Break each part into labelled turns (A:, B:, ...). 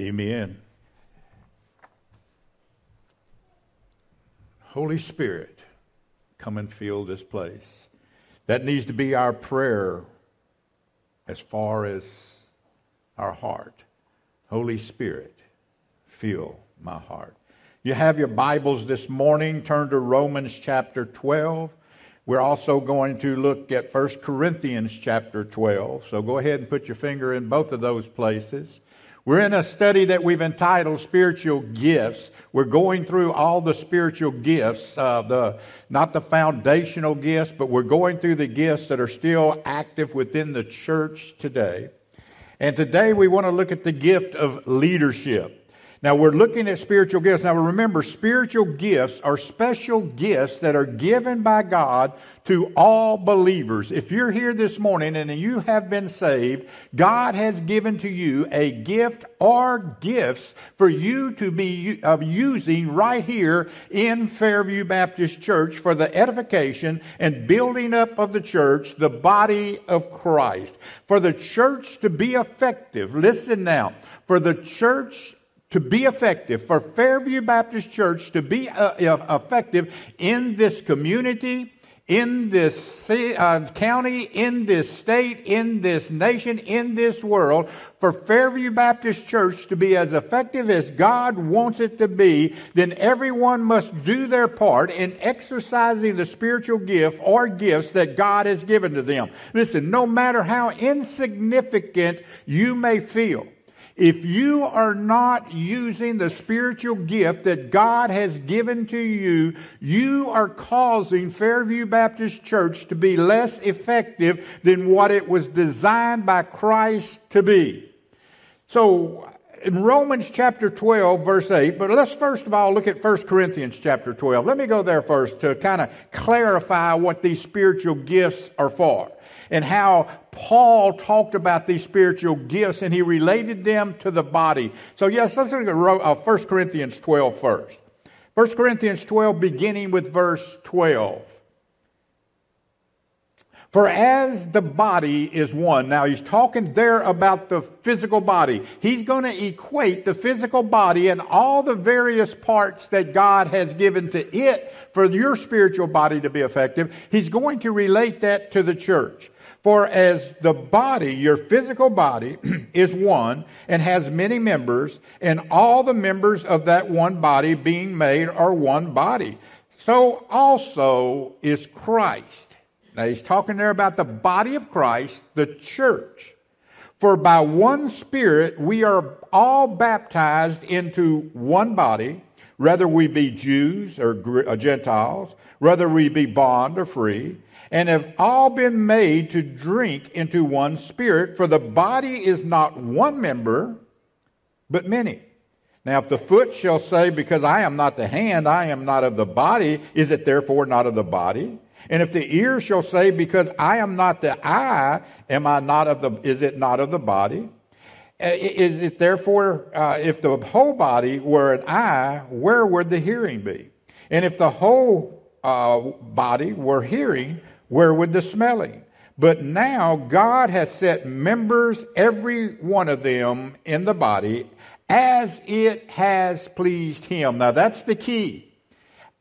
A: Amen. Holy Spirit, come and fill this place. That needs to be our prayer as far as our heart. Holy Spirit, fill my heart. You have your Bibles this morning. Turn to Romans chapter 12. We're also going to look at 1 Corinthians chapter 12. So go ahead and put your finger in both of those places. We're in a study that we've entitled Spiritual Gifts. We're going through all the spiritual gifts, uh, the, not the foundational gifts, but we're going through the gifts that are still active within the church today. And today we want to look at the gift of leadership. Now we're looking at spiritual gifts. Now remember, spiritual gifts are special gifts that are given by God to all believers. If you're here this morning and you have been saved, God has given to you a gift or gifts for you to be using right here in Fairview Baptist Church for the edification and building up of the church, the body of Christ. For the church to be effective, listen now, for the church to be effective, for Fairview Baptist Church to be uh, effective in this community, in this uh, county, in this state, in this nation, in this world, for Fairview Baptist Church to be as effective as God wants it to be, then everyone must do their part in exercising the spiritual gift or gifts that God has given to them. Listen, no matter how insignificant you may feel, if you are not using the spiritual gift that God has given to you, you are causing Fairview Baptist Church to be less effective than what it was designed by Christ to be. So, in Romans chapter 12, verse 8, but let's first of all look at 1 Corinthians chapter 12. Let me go there first to kind of clarify what these spiritual gifts are for and how Paul talked about these spiritual gifts and he related them to the body. So, yes, let's look at 1 uh, Corinthians 12 first. 1 Corinthians 12, beginning with verse 12. For as the body is one, now he's talking there about the physical body. He's going to equate the physical body and all the various parts that God has given to it for your spiritual body to be effective. He's going to relate that to the church. For as the body, your physical body, is one and has many members, and all the members of that one body being made are one body, so also is Christ. Now he's talking there about the body of Christ, the church. For by one Spirit we are all baptized into one body, whether we be Jews or uh, Gentiles, whether we be bond or free and have all been made to drink into one spirit, for the body is not one member, but many. Now, if the foot shall say, Because I am not the hand, I am not of the body, is it therefore not of the body? And if the ear shall say, Because I am not the eye, am I not of the, is it not of the body? Uh, is it therefore, uh, if the whole body were an eye, where would the hearing be? And if the whole uh, body were hearing, where would the smelling? But now God has set members, every one of them in the body, as it has pleased him. Now that's the key.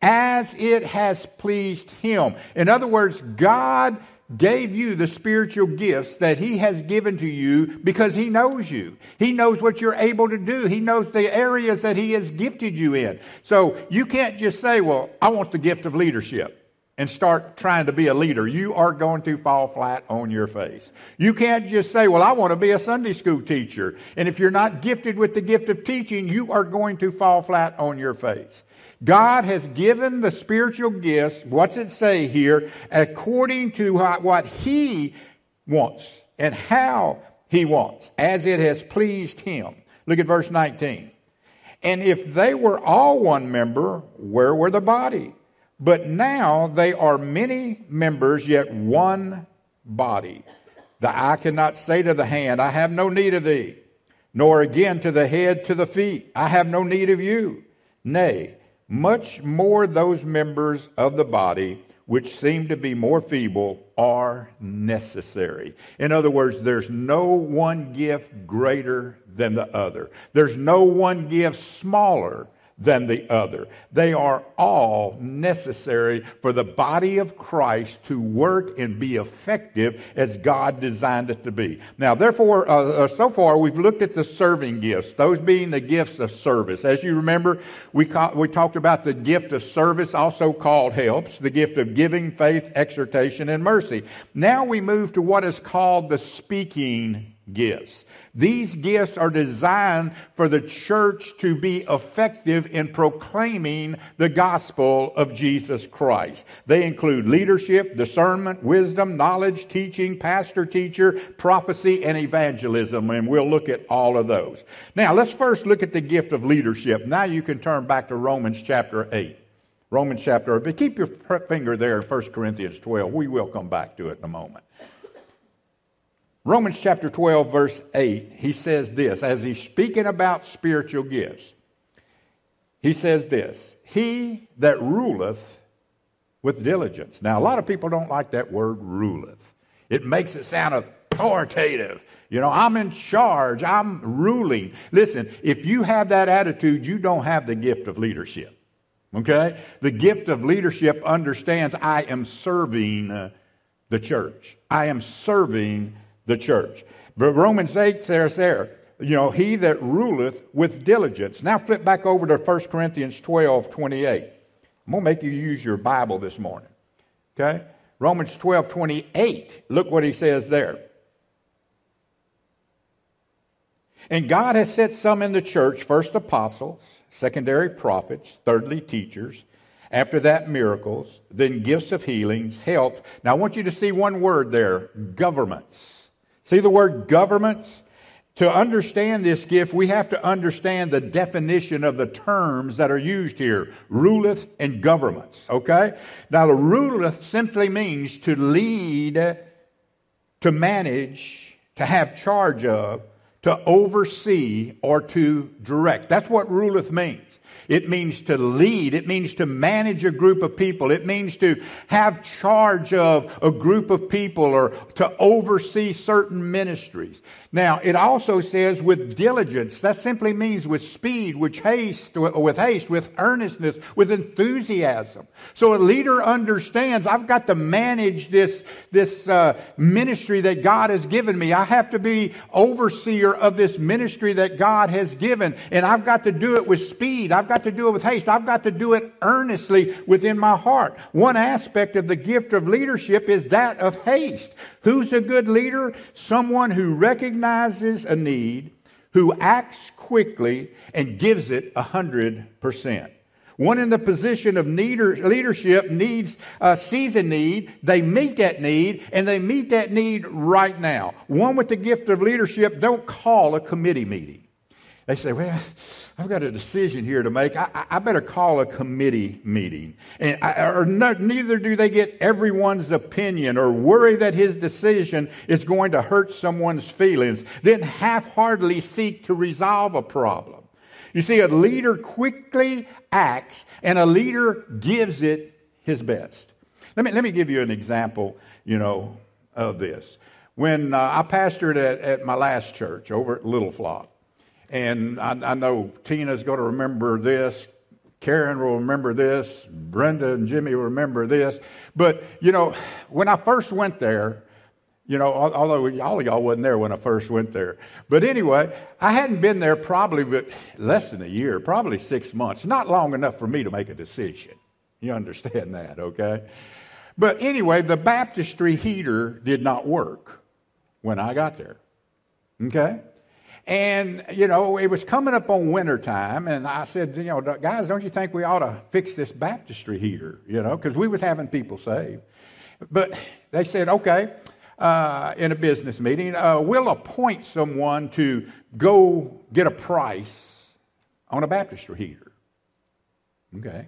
A: As it has pleased him. In other words, God gave you the spiritual gifts that he has given to you because he knows you. He knows what you're able to do. He knows the areas that he has gifted you in. So you can't just say, well, I want the gift of leadership and start trying to be a leader, you are going to fall flat on your face. You can't just say, Well, I want to be a Sunday school teacher. And if you're not gifted with the gift of teaching, you are going to fall flat on your face. God has given the spiritual gifts, what's it say here, according to what He wants and how He wants, as it has pleased Him. Look at verse 19. And if they were all one member, where were the body? But now they are many members, yet one body. The eye cannot say to the hand, I have no need of thee, nor again to the head to the feet, I have no need of you. Nay, much more those members of the body, which seem to be more feeble are necessary. In other words, there's no one gift greater than the other. There's no one gift smaller than the other. They are all necessary for the body of Christ to work and be effective as God designed it to be. Now, therefore, uh, uh, so far we've looked at the serving gifts, those being the gifts of service. As you remember, we, ca- we talked about the gift of service, also called helps, the gift of giving, faith, exhortation, and mercy. Now we move to what is called the speaking gifts. These gifts are designed for the church to be effective in proclaiming the gospel of Jesus Christ. They include leadership, discernment, wisdom, knowledge, teaching, pastor teacher, prophecy, and evangelism. And we'll look at all of those. Now, let's first look at the gift of leadership. Now you can turn back to Romans chapter 8. Romans chapter 8. But keep your finger there in 1 Corinthians 12. We will come back to it in a moment. Romans chapter 12, verse 8, he says this as he's speaking about spiritual gifts. He says this He that ruleth with diligence. Now, a lot of people don't like that word ruleth, it makes it sound authoritative. You know, I'm in charge, I'm ruling. Listen, if you have that attitude, you don't have the gift of leadership. Okay? The gift of leadership understands I am serving uh, the church, I am serving the church. But Romans 8 says there, you know, he that ruleth with diligence. Now flip back over to 1 Corinthians 12, 28. I'm going to make you use your Bible this morning. Okay? Romans 12, 28. Look what he says there. And God has set some in the church, first apostles, secondary prophets, thirdly teachers, after that miracles, then gifts of healings, help. Now I want you to see one word there governments. See the word governments? To understand this gift, we have to understand the definition of the terms that are used here ruleth and governments. Okay? Now, the ruleth simply means to lead, to manage, to have charge of, to oversee, or to direct. That's what ruleth means. It means to lead. It means to manage a group of people. It means to have charge of a group of people or to oversee certain ministries. Now, it also says with diligence. That simply means with speed, with haste, with haste, with earnestness, with enthusiasm. So a leader understands I've got to manage this, this uh, ministry that God has given me. I have to be overseer of this ministry that God has given. And I've got to do it with speed. I've got to do it with haste. I've got to do it earnestly within my heart. One aspect of the gift of leadership is that of haste. Who's a good leader? Someone who recognizes a need, who acts quickly, and gives it a hundred percent. One in the position of leadership needs, uh, sees a need, they meet that need, and they meet that need right now. One with the gift of leadership don't call a committee meeting. They say, well, I've got a decision here to make. I, I better call a committee meeting. And I, or no, neither do they get everyone's opinion or worry that his decision is going to hurt someone's feelings, then half heartedly seek to resolve a problem. You see, a leader quickly acts and a leader gives it his best. Let me, let me give you an example, you know, of this. When uh, I pastored at, at my last church over at Little Flock, and I, I know Tina's going to remember this. Karen will remember this. Brenda and Jimmy will remember this. But, you know, when I first went there, you know, although all of y'all wasn't there when I first went there. But anyway, I hadn't been there probably but less than a year, probably six months. Not long enough for me to make a decision. You understand that, okay? But anyway, the baptistry heater did not work when I got there. Okay? And, you know, it was coming up on winter time, and I said, you know, guys, don't you think we ought to fix this baptistry heater, you know, because we was having people saved. But they said, okay, uh, in a business meeting, uh, we'll appoint someone to go get a price on a baptistry heater. Okay.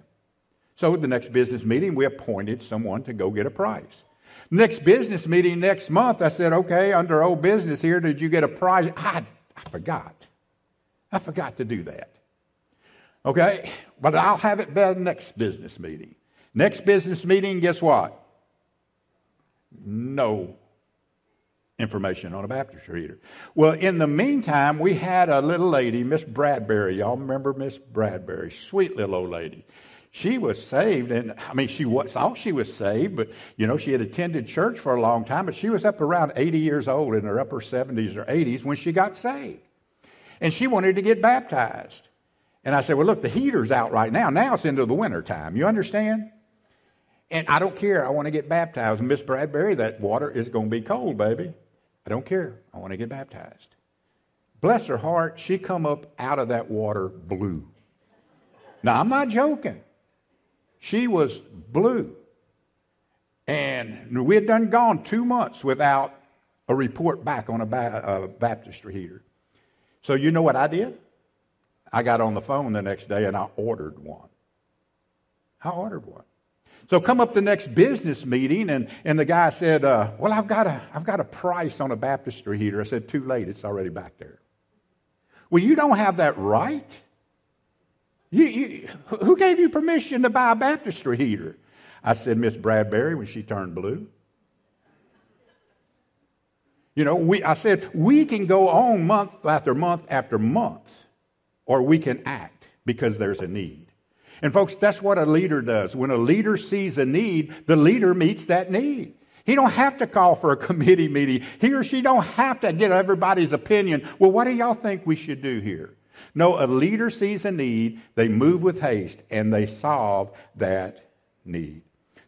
A: So the next business meeting, we appointed someone to go get a price. Next business meeting next month, I said, okay, under old business here, did you get a price? I I forgot. I forgot to do that. Okay? But I'll have it by the next business meeting. Next business meeting, guess what? No information on a Baptist heater. Well, in the meantime, we had a little lady, Miss Bradbury. Y'all remember Miss Bradbury? Sweet little old lady. She was saved, and I mean, she was, thought she was saved, but you know, she had attended church for a long time, but she was up around 80 years old in her upper 70s or 80s when she got saved. And she wanted to get baptized. And I said, Well, look, the heater's out right now. Now it's into the winter time. You understand? And I don't care. I want to get baptized. Miss Bradbury, that water is going to be cold, baby. I don't care. I want to get baptized. Bless her heart, she come up out of that water blue. Now, I'm not joking. She was blue. And we had done gone two months without a report back on a, ba- a baptistry heater. So you know what I did? I got on the phone the next day and I ordered one. I ordered one. So come up the next business meeting, and, and the guy said, uh, Well, I've got, a, I've got a price on a baptistry heater. I said, Too late, it's already back there. Well, you don't have that right. You, you, who gave you permission to buy a baptistry heater? I said, Miss Bradbury, when she turned blue. You know, we, I said, we can go on month after month after month, or we can act because there's a need. And folks, that's what a leader does. When a leader sees a need, the leader meets that need. He don't have to call for a committee meeting. He or she don't have to get everybody's opinion. Well, what do y'all think we should do here? No, a leader sees a need, they move with haste, and they solve that need.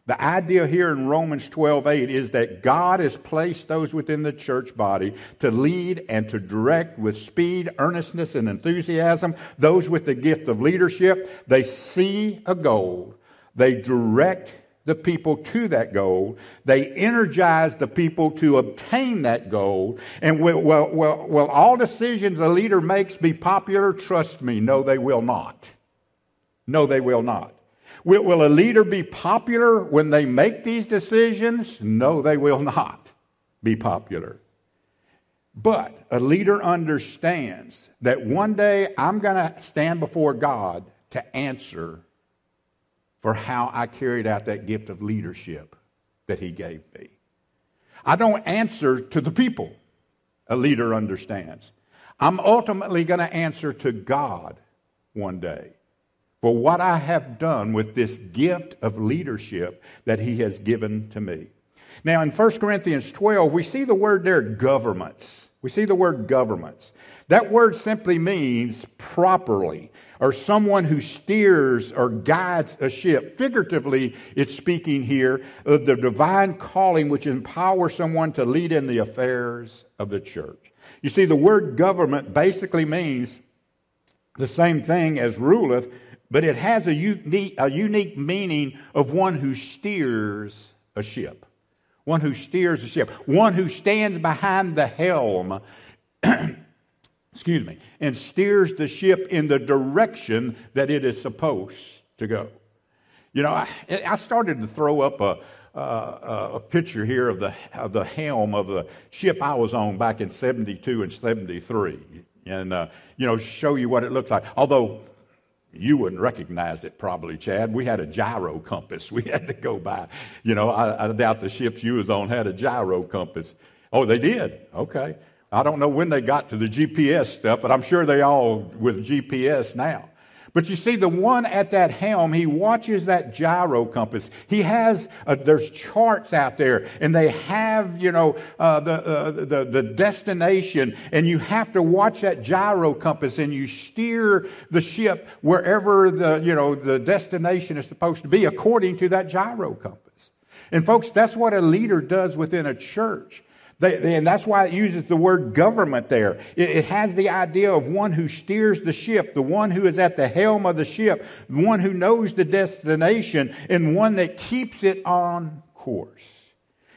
A: The idea here in Romans 12 8 is that God has placed those within the church body to lead and to direct with speed, earnestness, and enthusiasm. Those with the gift of leadership, they see a goal, they direct the people to that goal, they energize the people to obtain that goal. And will, will, will, will all decisions a leader makes be popular? Trust me, no, they will not. No, they will not. Will, will a leader be popular when they make these decisions? No, they will not be popular. But a leader understands that one day I'm going to stand before God to answer for how I carried out that gift of leadership that He gave me. I don't answer to the people, a leader understands. I'm ultimately going to answer to God one day for what I have done with this gift of leadership that He has given to me. Now, in 1 Corinthians 12, we see the word there, governments. We see the word governments. That word simply means properly, or someone who steers or guides a ship. Figuratively, it's speaking here of the divine calling which empowers someone to lead in the affairs of the church. You see, the word government basically means the same thing as ruleth, but it has a unique, a unique meaning of one who steers a ship. One who steers a ship. One who stands behind the helm, excuse me, and steers the ship in the direction that it is supposed to go. You know, I, I started to throw up a, uh, a picture here of the, of the helm of the ship I was on back in 72 and 73. And, uh, you know, show you what it looked like. Although you wouldn't recognize it probably, Chad. We had a gyro compass we had to go by. You know, I, I doubt the ships you was on had a gyro compass. Oh, they did? Okay. I don't know when they got to the GPS stuff, but I'm sure they all with GPS now. But you see, the one at that helm, he watches that gyro compass. He has, uh, there's charts out there, and they have, you know, uh, the, uh, the, the destination, and you have to watch that gyro compass, and you steer the ship wherever the, you know, the destination is supposed to be according to that gyro compass. And folks, that's what a leader does within a church. They, and that's why it uses the word government there. It, it, has the idea of one who steers the ship, the one who is at the helm of the ship, the one who knows the destination, and one that keeps it on course.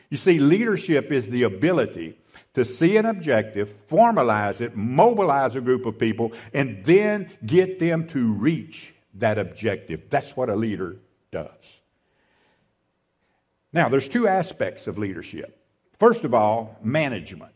A: You see, leadership is the ability to see an objective, formalize it, mobilize a group of people, and then get them to reach that objective. That's what a leader does. Now, there's two aspects of leadership. First of all, management.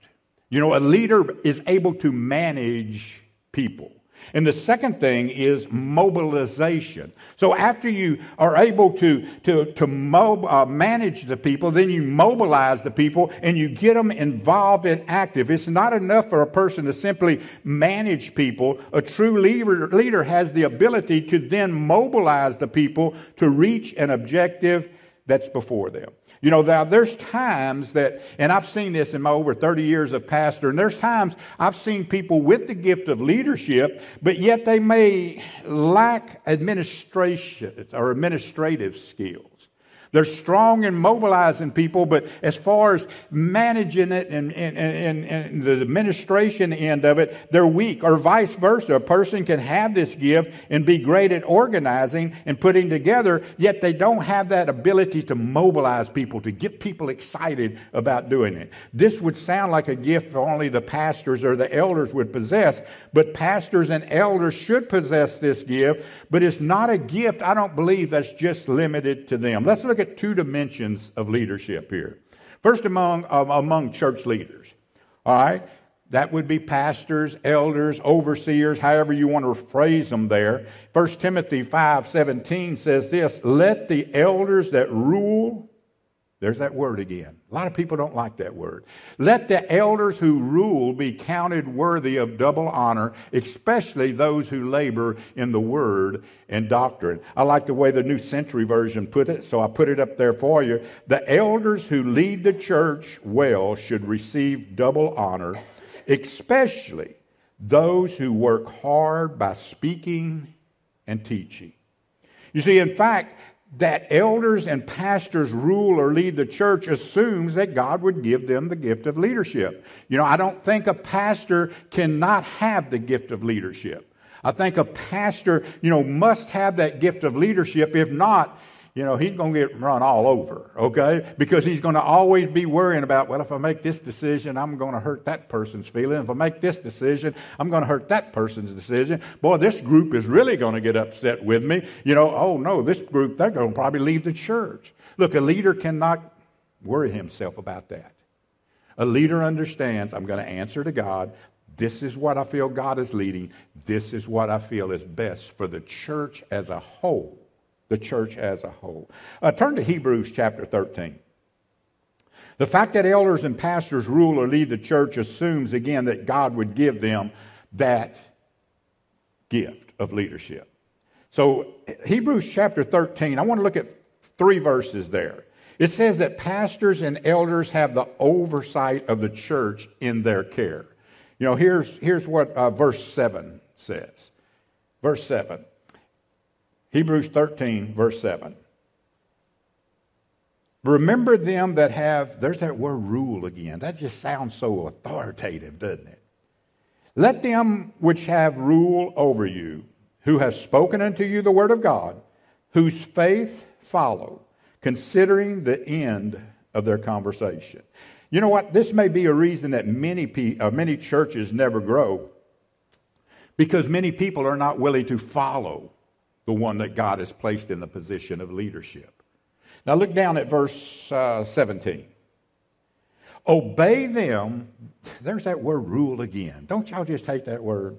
A: You know, a leader is able to manage people. And the second thing is mobilization. So after you are able to, to, to mob, uh, manage the people, then you mobilize the people and you get them involved and active. It's not enough for a person to simply manage people. A true leader, leader has the ability to then mobilize the people to reach an objective that's before them. You know, now there's times that, and I've seen this in my over 30 years of pastor, and there's times I've seen people with the gift of leadership, but yet they may lack administration or administrative skills. They're strong in mobilizing people, but as far as managing it and, and, and, and, the administration end of it, they're weak, or vice versa. A person can have this gift and be great at organizing and putting together, yet they don't have that ability to mobilize people, to get people excited about doing it. This would sound like a gift only the pastors or the elders would possess, but pastors and elders should possess this gift, but it's not a gift, I don't believe, that's just limited to them. Let's look two dimensions of leadership here. First, among, um, among church leaders. All right? That would be pastors, elders, overseers, however you want to phrase them there. 1 Timothy 5 17 says this Let the elders that rule there's that word again. A lot of people don't like that word. Let the elders who rule be counted worthy of double honor, especially those who labor in the word and doctrine. I like the way the New Century Version put it, so I put it up there for you. The elders who lead the church well should receive double honor, especially those who work hard by speaking and teaching. You see, in fact, that elders and pastors rule or lead the church assumes that God would give them the gift of leadership. You know, I don't think a pastor cannot have the gift of leadership. I think a pastor, you know, must have that gift of leadership. If not, you know, he's going to get run all over, okay? Because he's going to always be worrying about, well, if I make this decision, I'm going to hurt that person's feeling. If I make this decision, I'm going to hurt that person's decision. Boy, this group is really going to get upset with me. You know, oh no, this group, they're going to probably leave the church. Look, a leader cannot worry himself about that. A leader understands, I'm going to answer to God. This is what I feel God is leading. This is what I feel is best for the church as a whole the church as a whole. Uh, turn to Hebrews chapter 13. The fact that elders and pastors rule or lead the church assumes, again, that God would give them that gift of leadership. So, Hebrews chapter 13, I want to look at three verses there. It says that pastors and elders have the oversight of the church in their care. You know, here's, here's what uh, verse 7 says. Verse 7 Hebrews 13, verse 7. Remember them that have, there's that word rule again. That just sounds so authoritative, doesn't it? Let them which have rule over you, who have spoken unto you the word of God, whose faith follow, considering the end of their conversation. You know what? This may be a reason that many, uh, many churches never grow because many people are not willing to follow the one that God has placed in the position of leadership. Now look down at verse uh, 17. Obey them. There's that word rule again. Don't y'all just hate that word?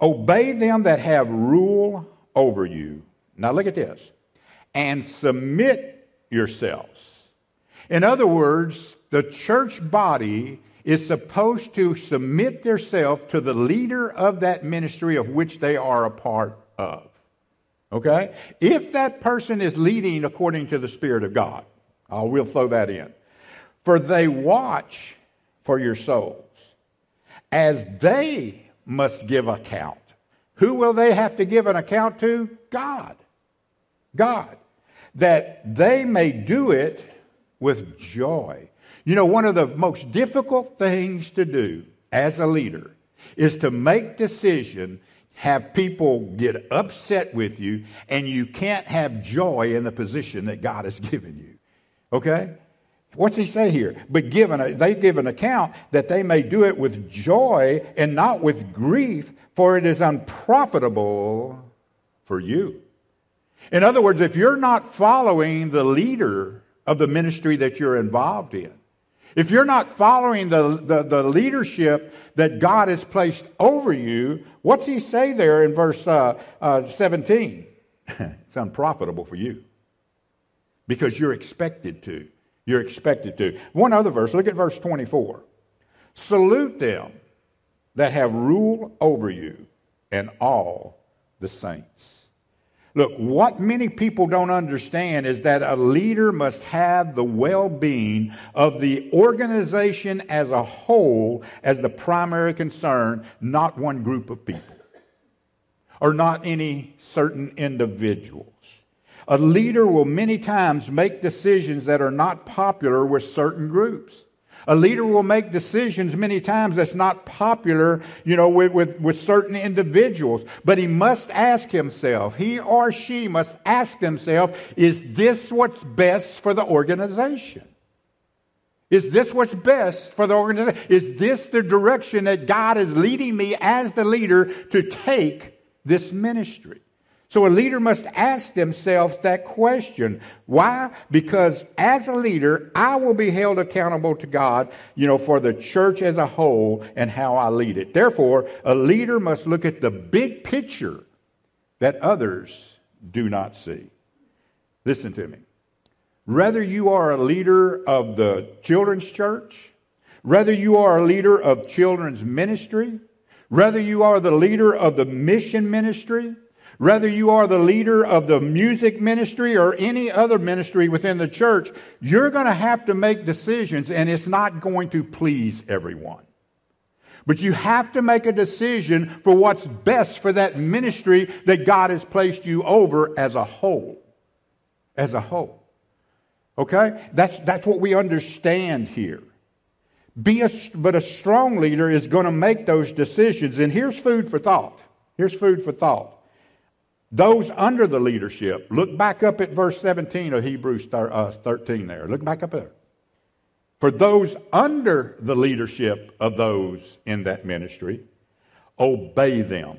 A: Obey them that have rule over you. Now look at this. And submit yourselves. In other words, the church body is supposed to submit themselves to the leader of that ministry of which they are a part of. Okay? If that person is leading according to the Spirit of God, I will throw that in. For they watch for your souls as they must give account. Who will they have to give an account to? God. God. That they may do it with joy. You know, one of the most difficult things to do as a leader is to make decision have people get upset with you, and you can't have joy in the position that God has given you. Okay? What's he say here? But given a, they give an account that they may do it with joy and not with grief, for it is unprofitable for you. In other words, if you're not following the leader of the ministry that you're involved in, If you're not following the, the, the leadership that God has placed over you, what's he say there in verse uh, uh, 17? it's unprofitable for you because you're expected to. You're expected to. One other verse, look at verse 24. Salute them that have rule over you and all the saints. Look, what many people don't understand is that a leader must have the well being of the organization as a whole as the primary concern, not one group of people or not any certain individuals. A leader will many times make decisions that are not popular with certain groups. A leader will make decisions many times that's not popular, you know, with, with, with, certain individuals. But he must ask himself, he or she must ask themselves, is this what's best for the organization? Is this what's best for the organization? Is this the direction that God is leading me as the leader to take this ministry? So a leader must ask themselves that question. Why? Because as a leader, I will be held accountable to God, you know, for the church as a whole and how I lead it. Therefore, a leader must look at the big picture that others do not see. Listen to me. Whether you are a leader of the children's church, whether you are a leader of children's ministry, whether you are the leader of the mission ministry, whether you are the leader of the music ministry or any other ministry within the church, you're going to have to make decisions and it's not going to please everyone. But you have to make a decision for what's best for that ministry that God has placed you over as a whole. As a whole. Okay? That's, that's what we understand here. Be a, but a strong leader is going to make those decisions. And here's food for thought. Here's food for thought. Those under the leadership, look back up at verse 17 of Hebrews uh, 13 there. Look back up there. For those under the leadership of those in that ministry, obey them.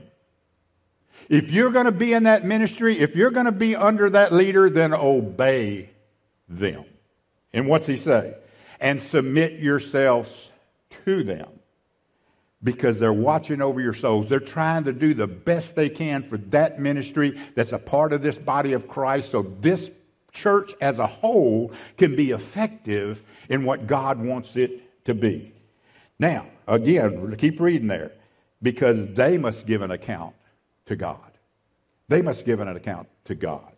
A: If you're going to be in that ministry, if you're going to be under that leader, then obey them. And what's he say? And submit yourselves to them because they're watching over your souls. They're trying to do the best they can for that ministry that's a part of this body of Christ so this church as a whole can be effective in what God wants it to be. Now, again, keep reading there because they must give an account to God. They must give an account to God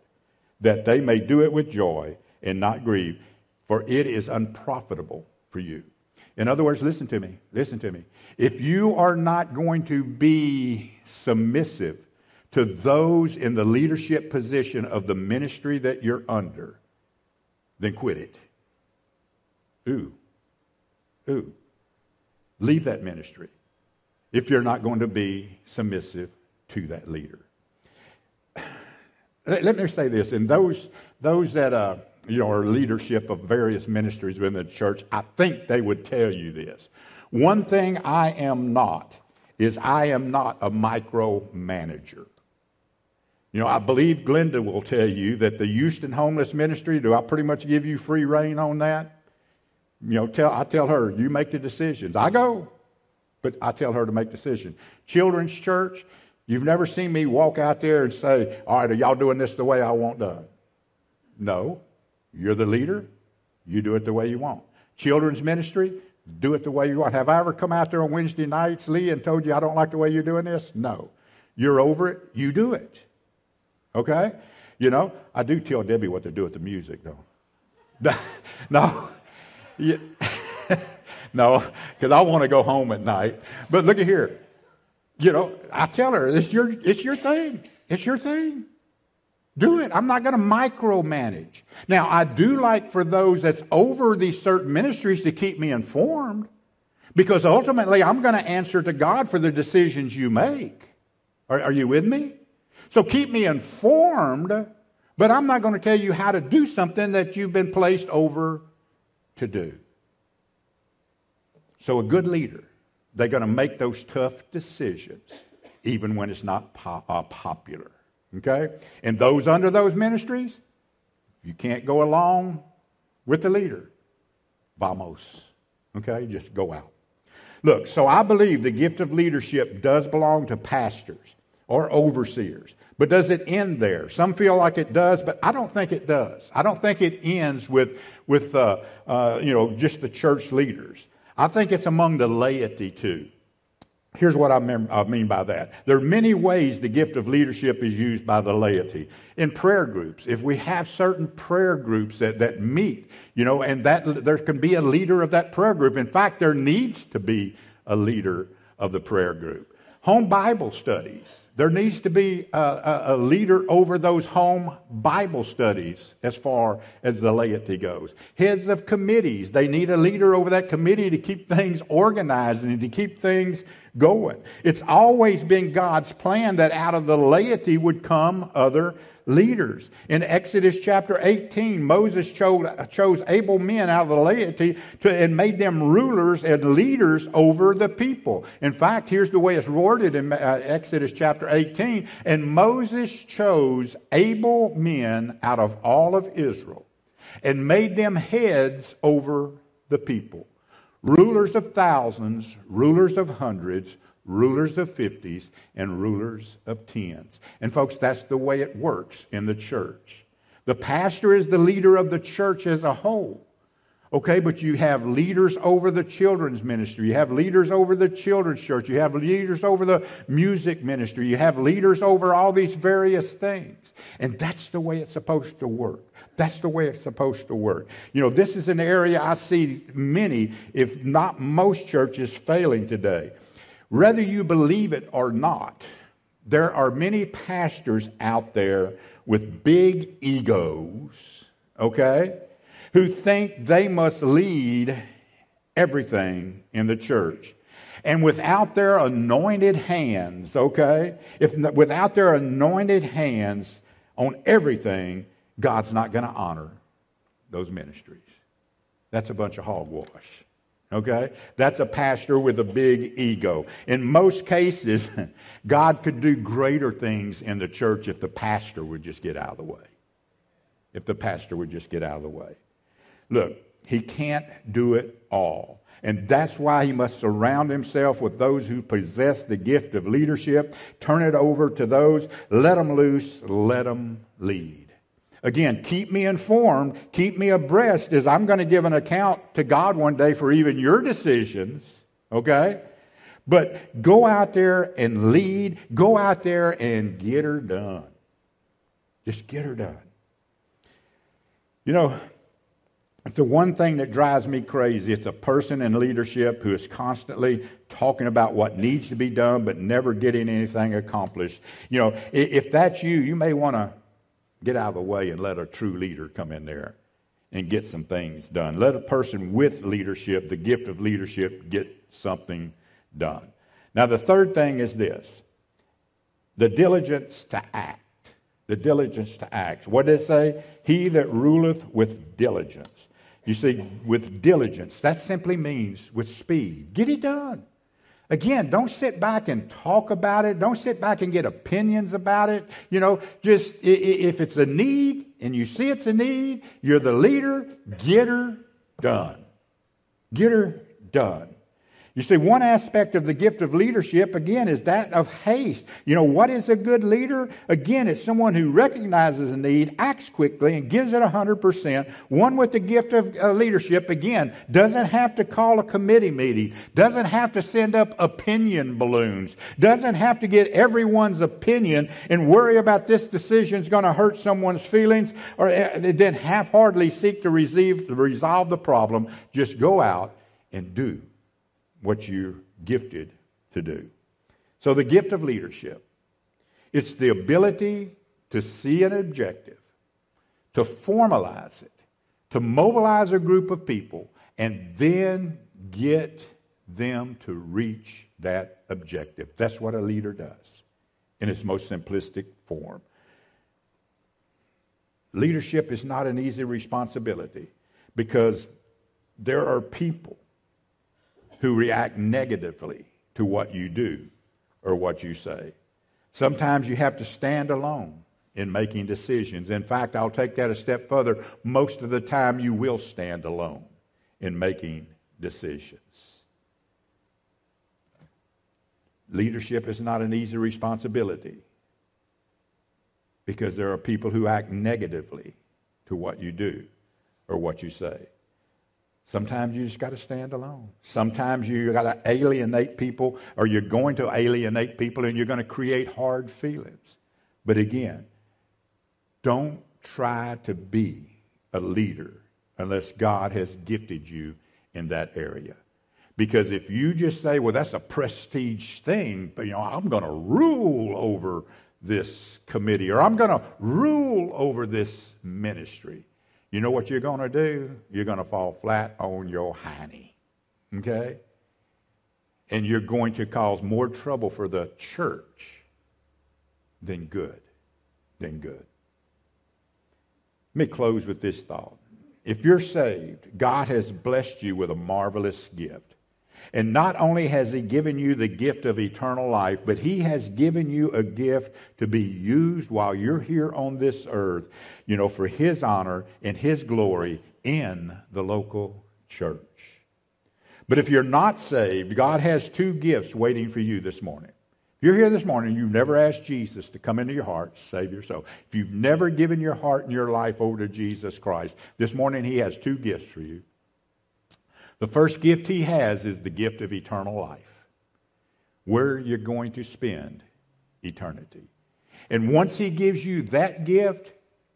A: that they may do it with joy and not grieve, for it is unprofitable for you. In other words, listen to me. Listen to me. If you are not going to be submissive to those in the leadership position of the ministry that you're under, then quit it. Ooh. Ooh. Leave that ministry if you're not going to be submissive to that leader. Let me say this, and those, those that uh, you know, or leadership of various ministries within the church, I think they would tell you this. One thing I am not is I am not a micromanager. You know, I believe Glenda will tell you that the Houston Homeless Ministry, do I pretty much give you free reign on that? You know, tell, I tell her, you make the decisions. I go, but I tell her to make decisions. Children's church, you've never seen me walk out there and say, all right, are y'all doing this the way I want done? No. You're the leader, you do it the way you want. Children's ministry, do it the way you want. Have I ever come out there on Wednesday nights, Lee, and told you I don't like the way you're doing this? No. You're over it, you do it. Okay? You know, I do tell Debbie what to do with the music, though. no. no, because I want to go home at night. But look at here. You know, I tell her, it's your, it's your thing. It's your thing. Do it. I'm not going to micromanage. Now, I do like for those that's over these certain ministries to keep me informed because ultimately I'm going to answer to God for the decisions you make. Are, are you with me? So keep me informed, but I'm not going to tell you how to do something that you've been placed over to do. So, a good leader, they're going to make those tough decisions, even when it's not uh, popular. Okay? And those under those ministries, you can't go along with the leader. Vamos. Okay? Just go out. Look, so I believe the gift of leadership does belong to pastors or overseers. But does it end there? Some feel like it does, but I don't think it does. I don't think it ends with, with uh, uh, you know, just the church leaders. I think it's among the laity too. Here's what I uh, mean by that. There are many ways the gift of leadership is used by the laity. In prayer groups, if we have certain prayer groups that, that meet, you know, and that there can be a leader of that prayer group. In fact, there needs to be a leader of the prayer group. Home Bible studies. There needs to be a, a, a, leader over those home Bible studies as far as the laity goes. Heads of committees, they need a leader over that committee to keep things organized and to keep things going. It's always been God's plan that out of the laity would come other leaders. In Exodus chapter 18, Moses chose, able men out of the laity to, and made them rulers and leaders over the people. In fact, here's the way it's worded in uh, Exodus chapter 18. And Moses chose able men out of all of Israel and made them heads over the people. Rulers of thousands, rulers of hundreds, rulers of 50s, and rulers of 10s. And folks, that's the way it works in the church. The pastor is the leader of the church as a whole. Okay, but you have leaders over the children's ministry. You have leaders over the children's church. You have leaders over the music ministry. You have leaders over all these various things. And that's the way it's supposed to work. That's the way it's supposed to work. You know, this is an area I see many, if not most churches, failing today. Whether you believe it or not, there are many pastors out there with big egos, okay, who think they must lead everything in the church. And without their anointed hands, okay, if without their anointed hands on everything, God's not going to honor those ministries. That's a bunch of hogwash. Okay? That's a pastor with a big ego. In most cases, God could do greater things in the church if the pastor would just get out of the way. If the pastor would just get out of the way. Look, he can't do it all. And that's why he must surround himself with those who possess the gift of leadership, turn it over to those, let them loose, let them lead. Again, keep me informed, keep me abreast as I'm going to give an account to God one day for even your decisions, okay? But go out there and lead, go out there and get her done. Just get her done. You know, it's the one thing that drives me crazy. It's a person in leadership who is constantly talking about what needs to be done but never getting anything accomplished. You know, if that's you, you may want to get out of the way and let a true leader come in there and get some things done. Let a person with leadership, the gift of leadership, get something done. Now, the third thing is this the diligence to act. The diligence to act. What did it say? He that ruleth with diligence. You see, with diligence, that simply means with speed. Get it done. Again, don't sit back and talk about it. Don't sit back and get opinions about it. You know, just if it's a need and you see it's a need, you're the leader, get her done. Get her done. You see, one aspect of the gift of leadership, again, is that of haste. You know, what is a good leader? Again, it's someone who recognizes a need, acts quickly, and gives it 100%. One with the gift of uh, leadership, again, doesn't have to call a committee meeting, doesn't have to send up opinion balloons, doesn't have to get everyone's opinion and worry about this decision is going to hurt someone's feelings, or uh, then half heartedly seek to resolve the problem. Just go out and do what you're gifted to do. So, the gift of leadership it's the ability to see an objective, to formalize it, to mobilize a group of people, and then get them to reach that objective. That's what a leader does in its most simplistic form. Leadership is not an easy responsibility because there are people who react negatively to what you do or what you say. Sometimes you have to stand alone in making decisions. In fact, I'll take that a step further. Most of the time, you will stand alone in making decisions. Leadership is not an easy responsibility because there are people who act negatively to what you do or what you say. Sometimes you just got to stand alone. Sometimes you got to alienate people, or you're going to alienate people and you're going to create hard feelings. But again, don't try to be a leader unless God has gifted you in that area. Because if you just say, well, that's a prestige thing, but you know, I'm going to rule over this committee or I'm going to rule over this ministry, you know what you're going to do? You're going to fall flat on your hiney. Okay? And you're going to cause more trouble for the church than good. Than good. Let me close with this thought. If you're saved, God has blessed you with a marvelous gift. And not only has He given you the gift of eternal life, but He has given you a gift to be used while you're here on this earth, you know, for His honor and His glory in the local church. But if you're not saved, God has two gifts waiting for you this morning. If you're here this morning, you've never asked Jesus to come into your heart, save your soul. If you've never given your heart and your life over to Jesus Christ, this morning He has two gifts for you. The first gift he has is the gift of eternal life, where you're going to spend eternity. And once he gives you that gift,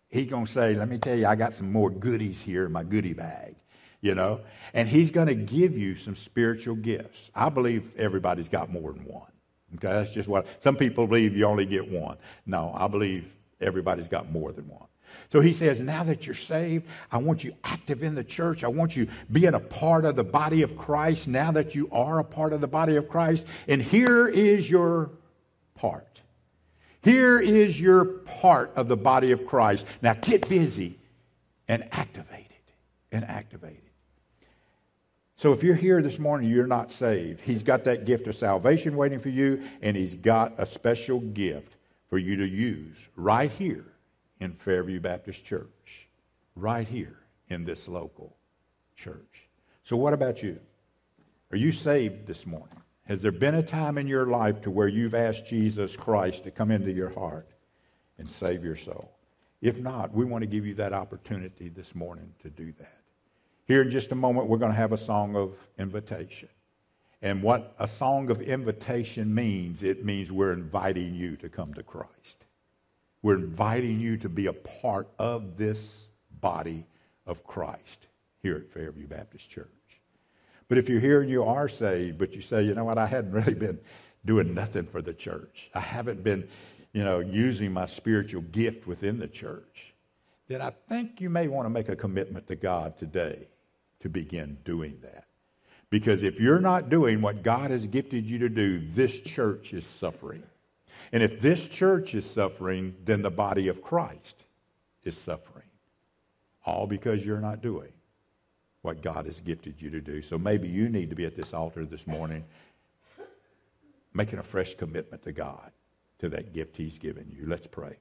A: he's going to say, Let me tell you, I got some more goodies here in my goodie bag, you know? And he's going to give you some spiritual gifts. I believe everybody's got more than one. Okay, that's just what some people believe you only get one. No, I believe everybody's got more than one. So he says, now that you're saved, I want you active in the church. I want you being a part of the body of Christ now that you are a part of the body of Christ. And here is your part. Here is your part of the body of Christ. Now get busy and activate it. And activate it. So if you're here this morning, you're not saved. He's got that gift of salvation waiting for you, and he's got a special gift for you to use right here in Fairview Baptist Church, right here in this local church. So, what about you? Are you saved this morning? Has there been a time in your life to where you've asked Jesus Christ to come into your heart and save your soul? If not, we want to give you that opportunity this morning to do that. Here in just a moment, we're going to have a song of invitation. And what a song of invitation means, it means we're inviting you to come to Christ. We're inviting you to be a part of this body of Christ here at Fairview Baptist Church. But if you're here and you are saved, but you say, you know what, I hadn't really been doing nothing for the church, I haven't been, you know, using my spiritual gift within the church, then I think you may want to make a commitment to God today to begin doing that. Because if you're not doing what God has gifted you to do, this church is suffering. And if this church is suffering, then the body of Christ is suffering. All because you're not doing what God has gifted you to do. So maybe you need to be at this altar this morning making a fresh commitment to God, to that gift He's given you. Let's pray.